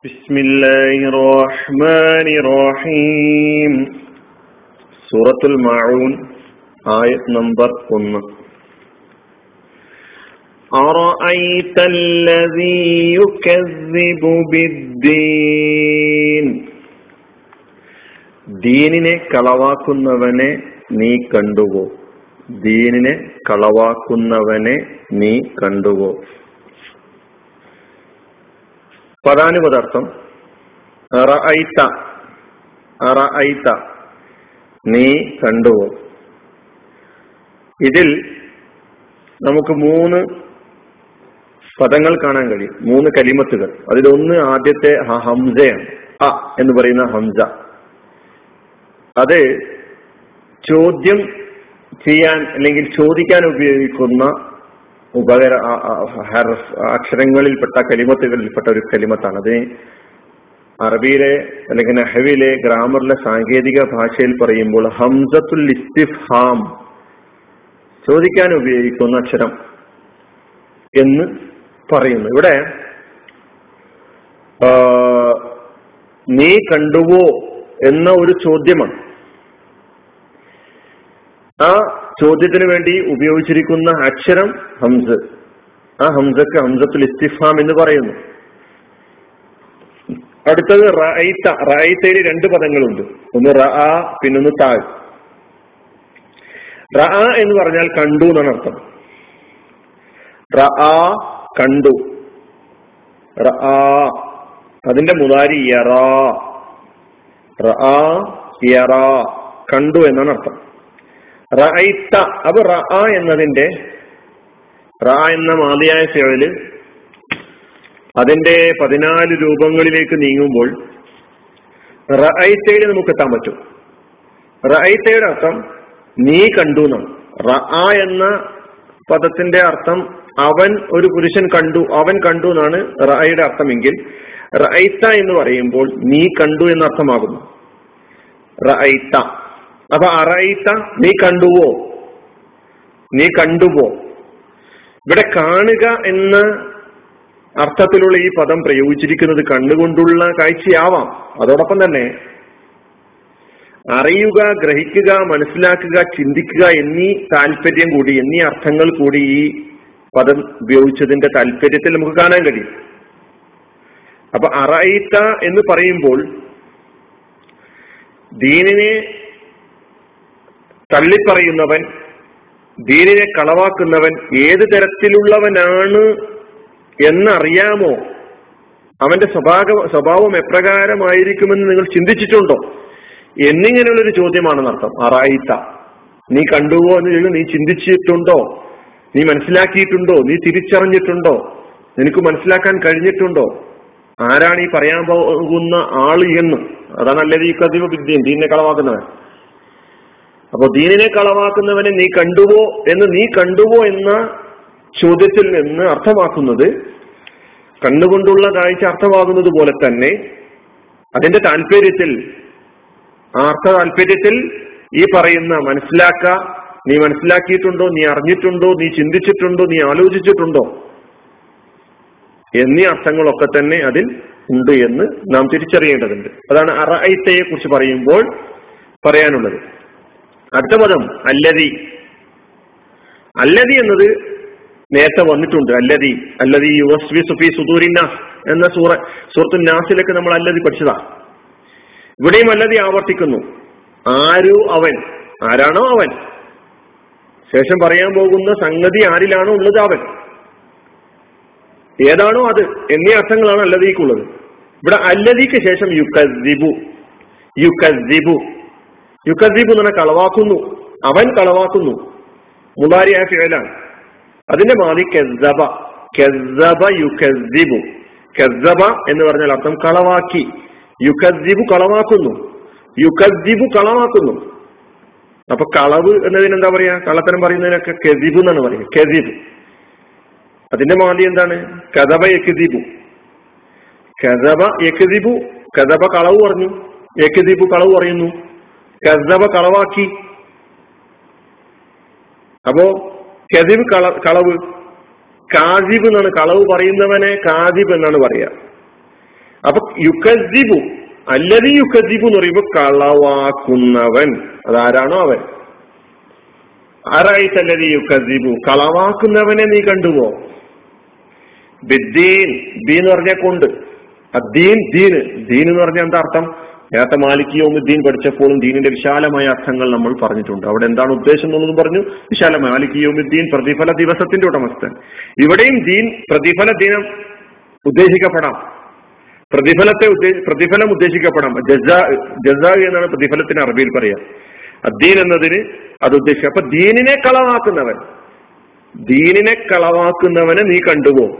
بسم الله الرحمن الرحيم سورة المعون آية نمبر 1 أرأيت الذي يكذب بالدين ദീനിനെ കളവാക്കുന്നവനെ നീ കണ്ടുവോ ദീനിനെ കളവാക്കുന്നവനെ നീ കണ്ടുവോ പദാനുപദാർത്ഥം. നീ കണ്ടു ഇതിൽ നമുക്ക് മൂന്ന് പദങ്ങൾ കാണാൻ കഴിയും. മൂന്ന് കലിമത്തുകൾ. അതിലൊന്ന് ആദ്യത്തെ ഹംസയാണ്. അ എന്ന് പറയുന്ന ഹംസ. അത് ചോദ്യം ചെയ്യാൻ അല്ലെങ്കിൽ ചോദിക്കാൻ ഉപയോഗിക്കുന്ന ഉപകര ഹർഫ് അക്ഷരങ്ങളിൽപ്പെട്ട കലിമത്തുകളിൽപ്പെട്ട ഒരു കലിമത്താണ് അത് അറബിയിലെ അല്ലെങ്കിൽ നഹവിലെ ഗ്രാമറിലെ സാങ്കേതിക ഭാഷയിൽ പറയുമ്പോൾ ഹംസത്തുൽ ഇസ്തിഫാം ചോദിക്കാൻ ഉപയോഗിക്കുന്ന അക്ഷരം എന്ന് പറയുന്നു. ഇവിടെ നീ കണ്ടുവോ എന്ന ഒരു ചോദ്യമാണ്. ആ ചോദ്യത്തിന് വേണ്ടി ഉപയോഗിച്ചിരിക്കുന്ന അക്ഷരം ഹംസ്. ആ ഹംസക്ക് ഹംസത്തുൽ ഇസ്തിഫാം എന്ന് പറയുന്നു. അടുത്തത് റൈത്ത റൈത്തയിൽ രണ്ട് പദങ്ങളുണ്ട്. ഒന്ന് റ പിന്നൊന്ന് താഴ് റ എന്ന് പറഞ്ഞാൽ കണ്ടു എന്നാണ് അർത്ഥം. റ കണ്ടു. റ അതിന്റെ മുതാരി യറാ. റ യറാ കണ്ടു എന്നാണ് അർത്ഥം. റഅയ്ത അപ്പൊ റ എന്നതിന്റെ റ എന്ന മാതിയായ ഫിഴൽ അതിന്റെ പതിനാല് രൂപങ്ങളിലേക്ക് നീങ്ങുമ്പോൾ റഅയ്തയിൽ നമുക്ക് എത്താൻ പറ്റും. റഅയ്തയുടെ അർത്ഥം നീ കണ്ടു എന്നാണ് റ എന്ന പദത്തിന്റെ അർത്ഥം അവൻ ഒരു പുരുഷൻ കണ്ടു അവൻ കണ്ടു എന്നാണ് റഅയുടെ അർത്ഥമെങ്കിൽ റൈത്ത എന്ന് പറയുമ്പോൾ നീ കണ്ടു എന്ന അർത്ഥമാകുന്നു അപ്പൊ അറയിത്ത നീ കണ്ടുവോ? നീ കണ്ടുവോ? ഇവിടെ കാണുക എന്ന അർത്ഥത്തിലുള്ള ഈ പദം പ്രയോഗിച്ചിരിക്കുന്നത് കണ്ണുകൊണ്ടുള്ള കാഴ്ചയാവാം. അതോടൊപ്പം തന്നെ അറിയുക ഗ്രഹിക്കുക മനസ്സിലാക്കുക ചിന്തിക്കുക എന്നീ താല്പര്യം കൂടി എന്നീ അർത്ഥങ്ങൾ കൂടി ഈ പദം ഉപയോഗിച്ചതിന്റെ താല്പര്യത്തിൽ നമുക്ക് കാണാൻ കഴിയും. അപ്പൊ അറയിത്ത എന്ന് പറയുമ്പോൾ ദീനിനെ തള്ളിപ്പറയുന്നവൻ ദീനിനെ കളവാക്കുന്നവൻ ഏത് തരത്തിലുള്ളവനാണ് എന്നറിയാമോ? അവന്റെ സ്വഭാവ സ്വഭാവം എപ്രകാരമായിരിക്കുമെന്ന് നിങ്ങൾ ചിന്തിച്ചിട്ടുണ്ടോ? എന്നിങ്ങനെയുള്ളൊരു ചോദ്യമാണെന്നർത്ഥം അറായിത്ത നീ കണ്ടുവോ എന്ന് ചോദിച്ചു നീ ചിന്തിച്ചിട്ടുണ്ടോ? നീ മനസ്സിലാക്കിയിട്ടുണ്ടോ? നീ തിരിച്ചറിഞ്ഞിട്ടുണ്ടോ? നിനക്ക് മനസ്സിലാക്കാൻ കഴിഞ്ഞിട്ടുണ്ടോ? ആരാണ് ഈ പറയാൻ പോകുന്ന ആൾ എന്ന്? അതാണ് അല്ലത് ഈ കതിവ് വിദ്യയും. ദീനിനെ കളവാക്കുന്നവൻ. അപ്പൊ ദീനിനെ കളവാക്കുന്നവനെ നീ കണ്ടുവോ എന്ന് നീ കണ്ടുവോ എന്ന ചോദ്യത്തിൽ നിന്ന് അർത്ഥമാക്കുന്നത് കണ്ണുകൊണ്ടുള്ള കാഴ്ച അർത്ഥമാകുന്നത് പോലെ തന്നെ അതിന്റെ താല്പര്യത്തിൽ ആ അർത്ഥ താല്പര്യത്തിൽ ഈ പറയുന്ന മനസ്സിലാക്ക നീ മനസ്സിലാക്കിയിട്ടുണ്ടോ നീ അറിഞ്ഞിട്ടുണ്ടോ നീ ചിന്തിച്ചിട്ടുണ്ടോ നീ ആലോചിച്ചിട്ടുണ്ടോ എന്നീ അർത്ഥങ്ങളൊക്കെ തന്നെ അതിൽ ഉണ്ട് എന്ന് നാം തിരിച്ചറിയേണ്ടതുണ്ട്. അതാണ് അറൈത്തയെ കുറിച്ച് പറയുമ്പോൾ പറയാനുള്ളത്. അടുത്ത പദം അല്ലതി അല്ലതി എന്നത് നേരത്തെ വന്നിട്ടുണ്ട് അല്ലതി അല്ലതി യുവസ്വി സുഫി സുദൂരിന്ന എന്ന സൂറ സൂറത്തു നാസിലൊക്കെ നമ്മൾ അല്ലതി പഠിച്ചതാ. ഇവിടെയും അല്ലതി ആവർത്തിക്കുന്നു. ആരു അവൻ? ആരാണോ അവൻ? ശേഷം പറയാൻ പോകുന്ന സംഗതി ആരിലാണോ ഉള്ളത് അവൻ? ഏതാണോ അത്? എന്നീ അർത്ഥങ്ങളാണ് അല്ലതിക്കുള്ളത് ഇവിടെ അല്ലതിക്ക് ശേഷം യുക്കസിബു യുക്കസിബു യുക്കസീബ് എന്ന് കളവാക്കുന്നു. അവൻ കളവാക്കുന്നു. മുലാരിയായ ഫിഴലാണ് അതിന്റെ മാതി കെസബ കെസബ യുക്കസീബു കെസബ എന്ന് പറഞ്ഞാൽ അർത്ഥം കളവാക്കി. യുക്കസീബു കളവാക്കുന്നു. യുക്കസീബു കളവാക്കുന്നു. അപ്പൊ കളവ് എന്നതിന് എന്താ പറയാ കള്ളത്തരം പറയുന്നതിനൊക്കെ കെസിബു എന്നാണ് പറയുക. കെസിബ് അതിന്റെ മാതി എന്താണ്? കഥബ യക്കദീബു കഥബ യക്കദീബു കഥബ കളവ് പറഞ്ഞു. യക്കദീബു കളവ് പറയുന്നു. കസബ കളവാക്കി. അപ്പോ കതിബ് കള കളവ്. കാദിബ് എന്നാണ് കളവ് പറയുന്നവനെ കാദിബ് എന്നാണ് പറയാ. അപ്പൊ യുക്കസിബു അല്ലതി യുക്കസിബു എന്ന് പറയുമ്പോ കളവാക്കുന്നവൻ. അതാരാണോ അവൻ? ആരായിട്ടല്ലതി യുക്കസിബു കളവാക്കുന്നവനെ നീ കണ്ടുപോ ബിദ്ദീൻ. ബി എന്ന് പറഞ്ഞ കൊണ്ട്. ദീൻ ദീന് ദീൻ എന്ന് പറഞ്ഞ എന്താ അർത്ഥം? നേരത്തെ മാലിക്കിയോം ദീൻ പഠിച്ചപ്പോഴും ദീനിന്റെ വിശാലമായ അർത്ഥങ്ങൾ നമ്മൾ പറഞ്ഞിട്ടുണ്ട്. അവിടെ എന്താണ് ഉദ്ദേശം എന്നൊന്നും പറഞ്ഞു. വിശാലമായ മാലിക്കിയോമുദ്ദീൻ പ്രതിഫല ദിവസത്തിന്റെ ഉടമസ്ഥൻ. ഇവിടെയും ദീൻ പ്രതിഫല ദിനം ഉദ്ദേശിക്കപ്പെടാം. പ്രതിഫലത്തെ പ്രതിഫലം ഉദ്ദേശിക്കപ്പെടാം. ജസ ജസാ എന്നാണ് പ്രതിഫലത്തിന് അറബിയിൽ പറയാ. അദ്ദീൻ എന്നതിന് അത് ഉദ്ദേശിക്കുക അപ്പൊ ദീനിനെ കളവാക്കുന്നവൻ ദീനിനെ കളവാക്കുന്നവനെ നീ കണ്ടുപോ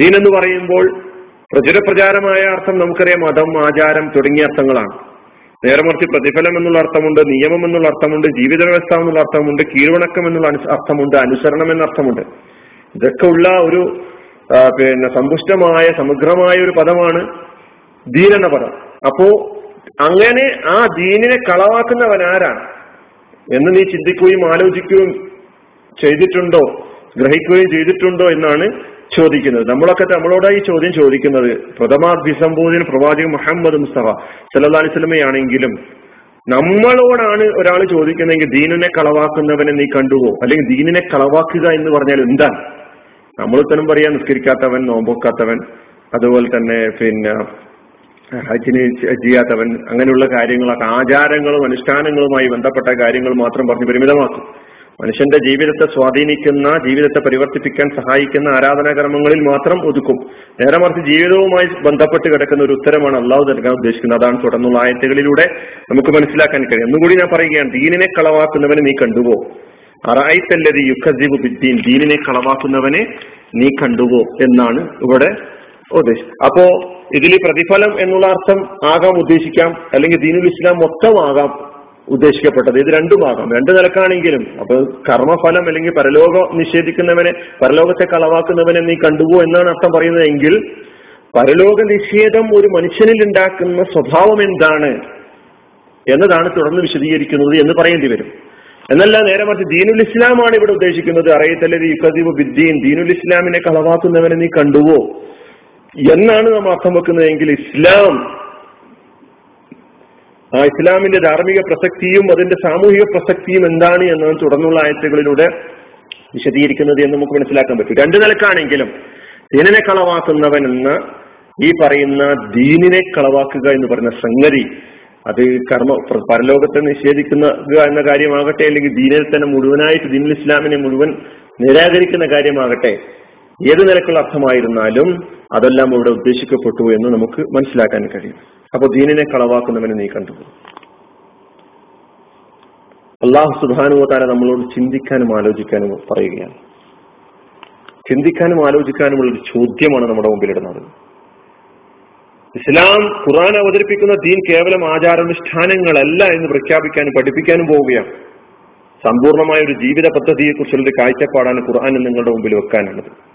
ദീൻ എന്ന് പറയുമ്പോൾ പ്രചുരപ്രചാരമായ അർത്ഥം നമുക്കറിയാം മതം ആചാരം തുടങ്ങിയ അർത്ഥങ്ങളാണ്. നേരെ മറിച്ച് പ്രതിഫലം എന്നുള്ള അർത്ഥമുണ്ട് നിയമം എന്നുള്ള അർത്ഥമുണ്ട് ജീവിത വ്യവസ്ഥ എന്നുള്ള അർത്ഥമുണ്ട് കീഴ്വണക്കം എന്നുള്ള അർത്ഥമുണ്ട് അനുസരണം എന്ന അർത്ഥമുണ്ട്. ഇതൊക്കെ ഉള്ള ഒരു പിന്നെ സമ്പുഷ്ടമായ സമഗ്രമായ ഒരു പദമാണ് ദീൻ എന്ന പദം. അപ്പോ അങ്ങനെ ആ ദീനിനെ കളവാക്കുന്നവൻ ആരാണ്? എന്ന് നീ ചിന്തിക്കുകയും ആലോചിക്കുകയും ചെയ്തിട്ടുണ്ടോ ഗ്രഹിക്കുകയും ചെയ്തിട്ടുണ്ടോ എന്നാണ് ചോദിക്കുന്നത്. നമ്മളൊക്കെ നമ്മളോടായി ചോദ്യം ചോദിക്കുന്നത്. പ്രഥമാഭിസംബോധന പ്രവാചകൻ മുഹമ്മദ് മുസ്തഫ സല്ലാ അലിസ്ലമയാണെങ്കിലും നമ്മളോടാണ് ഒരാൾ ചോദിക്കുന്നതെങ്കിൽ ദീനിനെ കളവാക്കുന്നവനെ നീ കണ്ടുവോ? അല്ലെങ്കിൽ ദീനിനെ കളവാക്കുക എന്ന് പറഞ്ഞാൽ എന്താണ്? നമ്മൾ ഉത്തരം പറയാ നിസ്കരിക്കാത്തവൻ നോമ്പൊക്കാത്തവൻ അതുപോലെ തന്നെ പിന്നെ ഹജ്ജിന് ചെയ്യാത്തവൻ അങ്ങനെയുള്ള കാര്യങ്ങളൊക്കെ ആചാരങ്ങളും അനുഷ്ഠാനങ്ങളുമായി ബന്ധപ്പെട്ട കാര്യങ്ങൾ മാത്രം പറഞ്ഞ് പരിമിതമാക്കും. മനുഷ്യന്റെ ജീവിതത്തെ സ്വാധീനിക്കുന്ന ജീവിതത്തെ പരിവർത്തിപ്പിക്കാൻ സഹായിക്കുന്ന ആരാധനാകർമ്മങ്ങളിൽ മാത്രം ഒതുക്കും. നേരെ മറിച്ച് ജീവിതവുമായി ബന്ധപ്പെട്ട് കിടക്കുന്ന ഒരു ഉത്തരമാണ് അള്ളാഹു നൽകാൻ ഉദ്ദേശിക്കുന്നത്. അതാണ് തുടർന്നുള്ള ആയത്തുകളിലൂടെ നമുക്ക് മനസ്സിലാക്കാൻ കഴിയും. എന്നുകൂടി ഞാൻ പറയുകയാണ് ദീനിനെ കളവാക്കുന്നവനെ നീ കണ്ടുപോ അറായിത്തല്ലതി യുഖസിബു ബിദ്ദീൻ ദീനിനെ കളവാക്കുന്നവനെ നീ കണ്ടുപോ എന്നാണ് ഇവിടെ ഉദ്ദേശിച്ചത്. അപ്പോ ഇതിൽ പ്രതിഫലം എന്നുള്ള അർത്ഥം ആകാം ഉദ്ദേശിക്കാം അല്ലെങ്കിൽ ദീനുൽ ഇസ്ലാം മൊത്തമാകാം ഉദ്ദേശിക്കപ്പെട്ടത്. ഇത് രണ്ടുമാകാം. രണ്ടു നിലക്കാണെങ്കിലും അപ്പൊ കർമ്മഫലം അല്ലെങ്കിൽ പരലോകം നിഷേധിക്കുന്നവനെ പരലോകത്തെ കളവാക്കുന്നവനെ നീ കണ്ടുപോ എന്നാണ് അർത്ഥം പറയുന്നതെങ്കിൽ പരലോക നിഷേധം ഒരു മനുഷ്യനിൽ ഉണ്ടാക്കുന്ന സ്വഭാവം എന്താണ് എന്നതാണ് തുടർന്ന് വിശദീകരിക്കുന്നത് എന്ന് പറയേണ്ടി വരും. എന്നല്ല നേരെ മറിച്ച് ദീനുൽ ഇസ്ലാമാണ് ഇവിടെ ഉദ്ദേശിക്കുന്നത്. അറിയത്തല്ലേ യുക്കദീബ് ബിദ്ദീൻ ദീനുൽ ഇസ്ലാമിനെ കളവാക്കുന്നവനെ നീ കണ്ടുവോ എന്നാണ് നാം അർത്ഥം വെക്കുന്നതെങ്കിൽ ഇസ്ലാം ആ ഇസ്ലാമിന്റെ ധാർമ്മിക പ്രസക്തിയും അതിന്റെ സാമൂഹിക പ്രസക്തിയും എന്താണ് എന്ന് തുടർന്നുള്ള ആയത്തുകളിലൂടെ വിശദീകരിക്കുന്നത് എന്ന് നമുക്ക് മനസ്സിലാക്കാൻ പറ്റും. രണ്ടു നിലക്കാണെങ്കിലും ദീനിനെ കളവാക്കുന്നവൻ എന്ന് ഈ പറയുന്ന ദീനിനെ കളവാക്കുക എന്ന് പറയുന്ന സംഗതി അത് കർമ്മ പരലോകത്തെ നിഷേധിക്കുന്ന എന്ന കാര്യമാകട്ടെ അല്ലെങ്കിൽ ദീനിൽ തന്നെ മുഴുവനായിട്ട് ദീനുൽ ഇസ്ലാമിനെ മുഴുവൻ നിരാകരിക്കുന്ന കാര്യമാകട്ടെ ഏത് നിലക്കുള്ള അർത്ഥമായിരുന്നാലും അതെല്ലാം ഇവിടെ ഉദ്ദേശിക്കപ്പെട്ടു എന്ന് നമുക്ക് മനസ്സിലാക്കാൻ കഴിയും. അപ്പൊ ദീനിനെ കളവാക്കുന്നവനെ നീ കണ്ടു. അള്ളാഹു സുബാനുവതാര നമ്മളോട് ചിന്തിക്കാനും ആലോചിക്കാനും പറയുകയാണ്. ചിന്തിക്കാനും ആലോചിക്കാനുമുള്ള ഒരു ചോദ്യമാണ് നമ്മുടെ മുമ്പിലിടുന്നത്. ഇസ്ലാം ഖുറാൻ അവതരിപ്പിക്കുന്ന ദീൻ കേവലം ആചാരാനുഷ്ഠാനങ്ങളല്ല എന്ന് പ്രഖ്യാപിക്കാനും പഠിപ്പിക്കാനും പോവുകയാണ്. സമ്പൂർണമായ ഒരു ജീവിത പദ്ധതിയെക്കുറിച്ചുള്ള ഒരു കാഴ്ചപ്പാടാണ് ഖുർആൻ നിങ്ങളുടെ മുമ്പിൽ വെക്കാനുള്ളത്.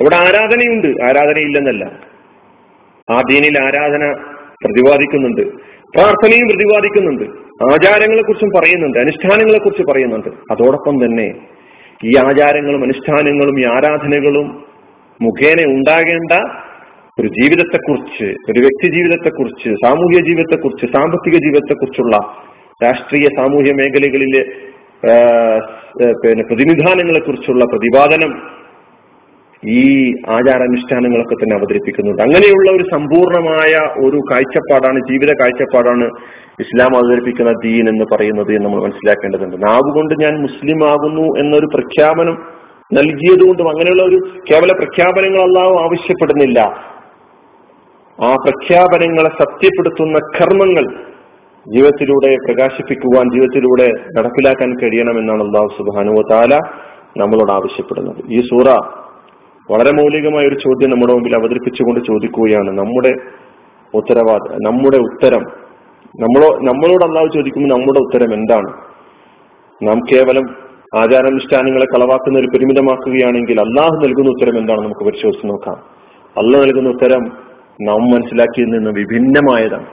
ഇവിടെ ആരാധനയുണ്ട്. ആരാധനയില്ലെന്നല്ല. ആ ദീനിൽ ആരാധന പ്രതിപാദിക്കുന്നുണ്ട്. പ്രാർത്ഥനയും പ്രതിപാദിക്കുന്നുണ്ട്. ആചാരങ്ങളെ കുറിച്ചും പറയുന്നുണ്ട്. അനുഷ്ഠാനങ്ങളെ കുറിച്ച് പറയുന്നുണ്ട്. അതോടൊപ്പം തന്നെ ഈ ആചാരങ്ങളും അനുഷ്ഠാനങ്ങളും ഈ ആരാധനകളും മുഖേന ഉണ്ടാകേണ്ട ഒരു ജീവിതത്തെക്കുറിച്ച് ഒരു വ്യക്തി ജീവിതത്തെക്കുറിച്ച് സാമൂഹ്യ ജീവിതത്തെക്കുറിച്ച് സാമ്പത്തിക ജീവിതത്തെക്കുറിച്ചുള്ള രാഷ്ട്രീയ സാമൂഹ്യ മേഖലകളിലെ പിന്നെ പ്രതിനിധാനങ്ങളെ കുറിച്ചുള്ള പ്രതിപാദനം ഈ ആചാരാനുഷ്ഠാനങ്ങളൊക്കെ തന്നെ അവതരിപ്പിക്കുന്നുണ്ട്. അങ്ങനെയുള്ള ഒരു സമ്പൂർണമായ ഒരു കാഴ്ചപ്പാടാണ് ജീവിത കാഴ്ചപ്പാടാണ് ഇസ്ലാം അവതരിപ്പിക്കുന്ന ദീൻ എന്ന് പറയുന്നത് നമ്മൾ മനസ്സിലാക്കേണ്ടതുണ്ട്. നാവുകൊണ്ട് ഞാൻ മുസ്ലിം ആകുന്നു എന്നൊരു പ്രഖ്യാപനം നൽകിയതുകൊണ്ടും അങ്ങനെയുള്ള ഒരു കേവല പ്രഖ്യാപനങ്ങൾ അല്ലാതെ ആവശ്യപ്പെടുന്നില്ല. ആ പ്രഖ്യാപനങ്ങളെ സത്യപ്പെടുത്തുന്ന കർമ്മങ്ങൾ ജീവിതത്തിലൂടെ പ്രകാശിപ്പിക്കുവാൻ ജീവിതത്തിലൂടെ നടപ്പിലാക്കാൻ കഴിയണം കഴിയണമെന്നാണ് അള്ളാഹു സുബാനുവ താല നമ്മളോട് ആവശ്യപ്പെടുന്നത്. ഈ സൂറ വളരെ മൗലികമായ ഒരു ചോദ്യം നമ്മുടെ മുമ്പിൽ അവതരിപ്പിച്ചുകൊണ്ട് ചോദിക്കുകയാണ്. നമ്മുടെ ഉത്തരവാദ നമ്മുടെ ഉത്തരം. നമ്മളോ നമ്മളോട് അള്ളാഹു ചോദിക്കുമ്പോൾ നമ്മുടെ ഉത്തരം എന്താണ്? നാം കേവലം ആചാരാനുഷ്ഠാനങ്ങളെ കളവാക്കുന്ന ഒരു പരിമിതമാക്കുകയാണെങ്കിൽ അള്ളാഹു നൽകുന്ന ഉത്തരം എന്താണ് നമുക്ക് പരിശോധിച്ച് നോക്കാം. അള്ളാഹ് നൽകുന്ന ഉത്തരം നാം മനസ്സിലാക്കിയതിൽ നിന്ന് വിഭിന്നമായതാണ്.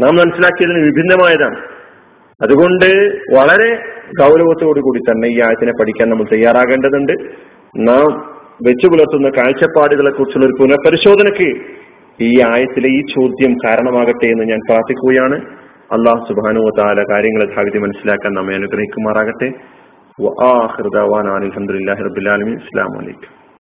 നാം മനസ്സിലാക്കിയതിന് വിഭിന്നമായതാണ്. അതുകൊണ്ട് വളരെ ഗൗരവത്തോടു കൂടി തന്നെ ഈ ആയത്തിനെ പഠിക്കാൻ നമ്മൾ തയ്യാറാകേണ്ടതുണ്ട്. നാം വെച്ചു പുലർത്തുന്ന കാഴ്ചപ്പാടുകളെ കുറിച്ചുള്ള ഒരു പുനഃപരിശോധനയ്ക്ക് ഈ ആയത്തിലെ ഈ ചോദ്യം കാരണമാകട്ടെ എന്ന് ഞാൻ പ്രാർത്ഥിക്കുകയാണ്. അള്ളാഹു സുബാനു താല കാര്യങ്ങളെ ധാവിധി മനസ്സിലാക്കാൻ നമ്മെ അനുഗ്രഹിക്കുമാറാകട്ടെ. അലഹമുല്ലാ റബുലാലമി ഇസ്ലാം വലൈക്കും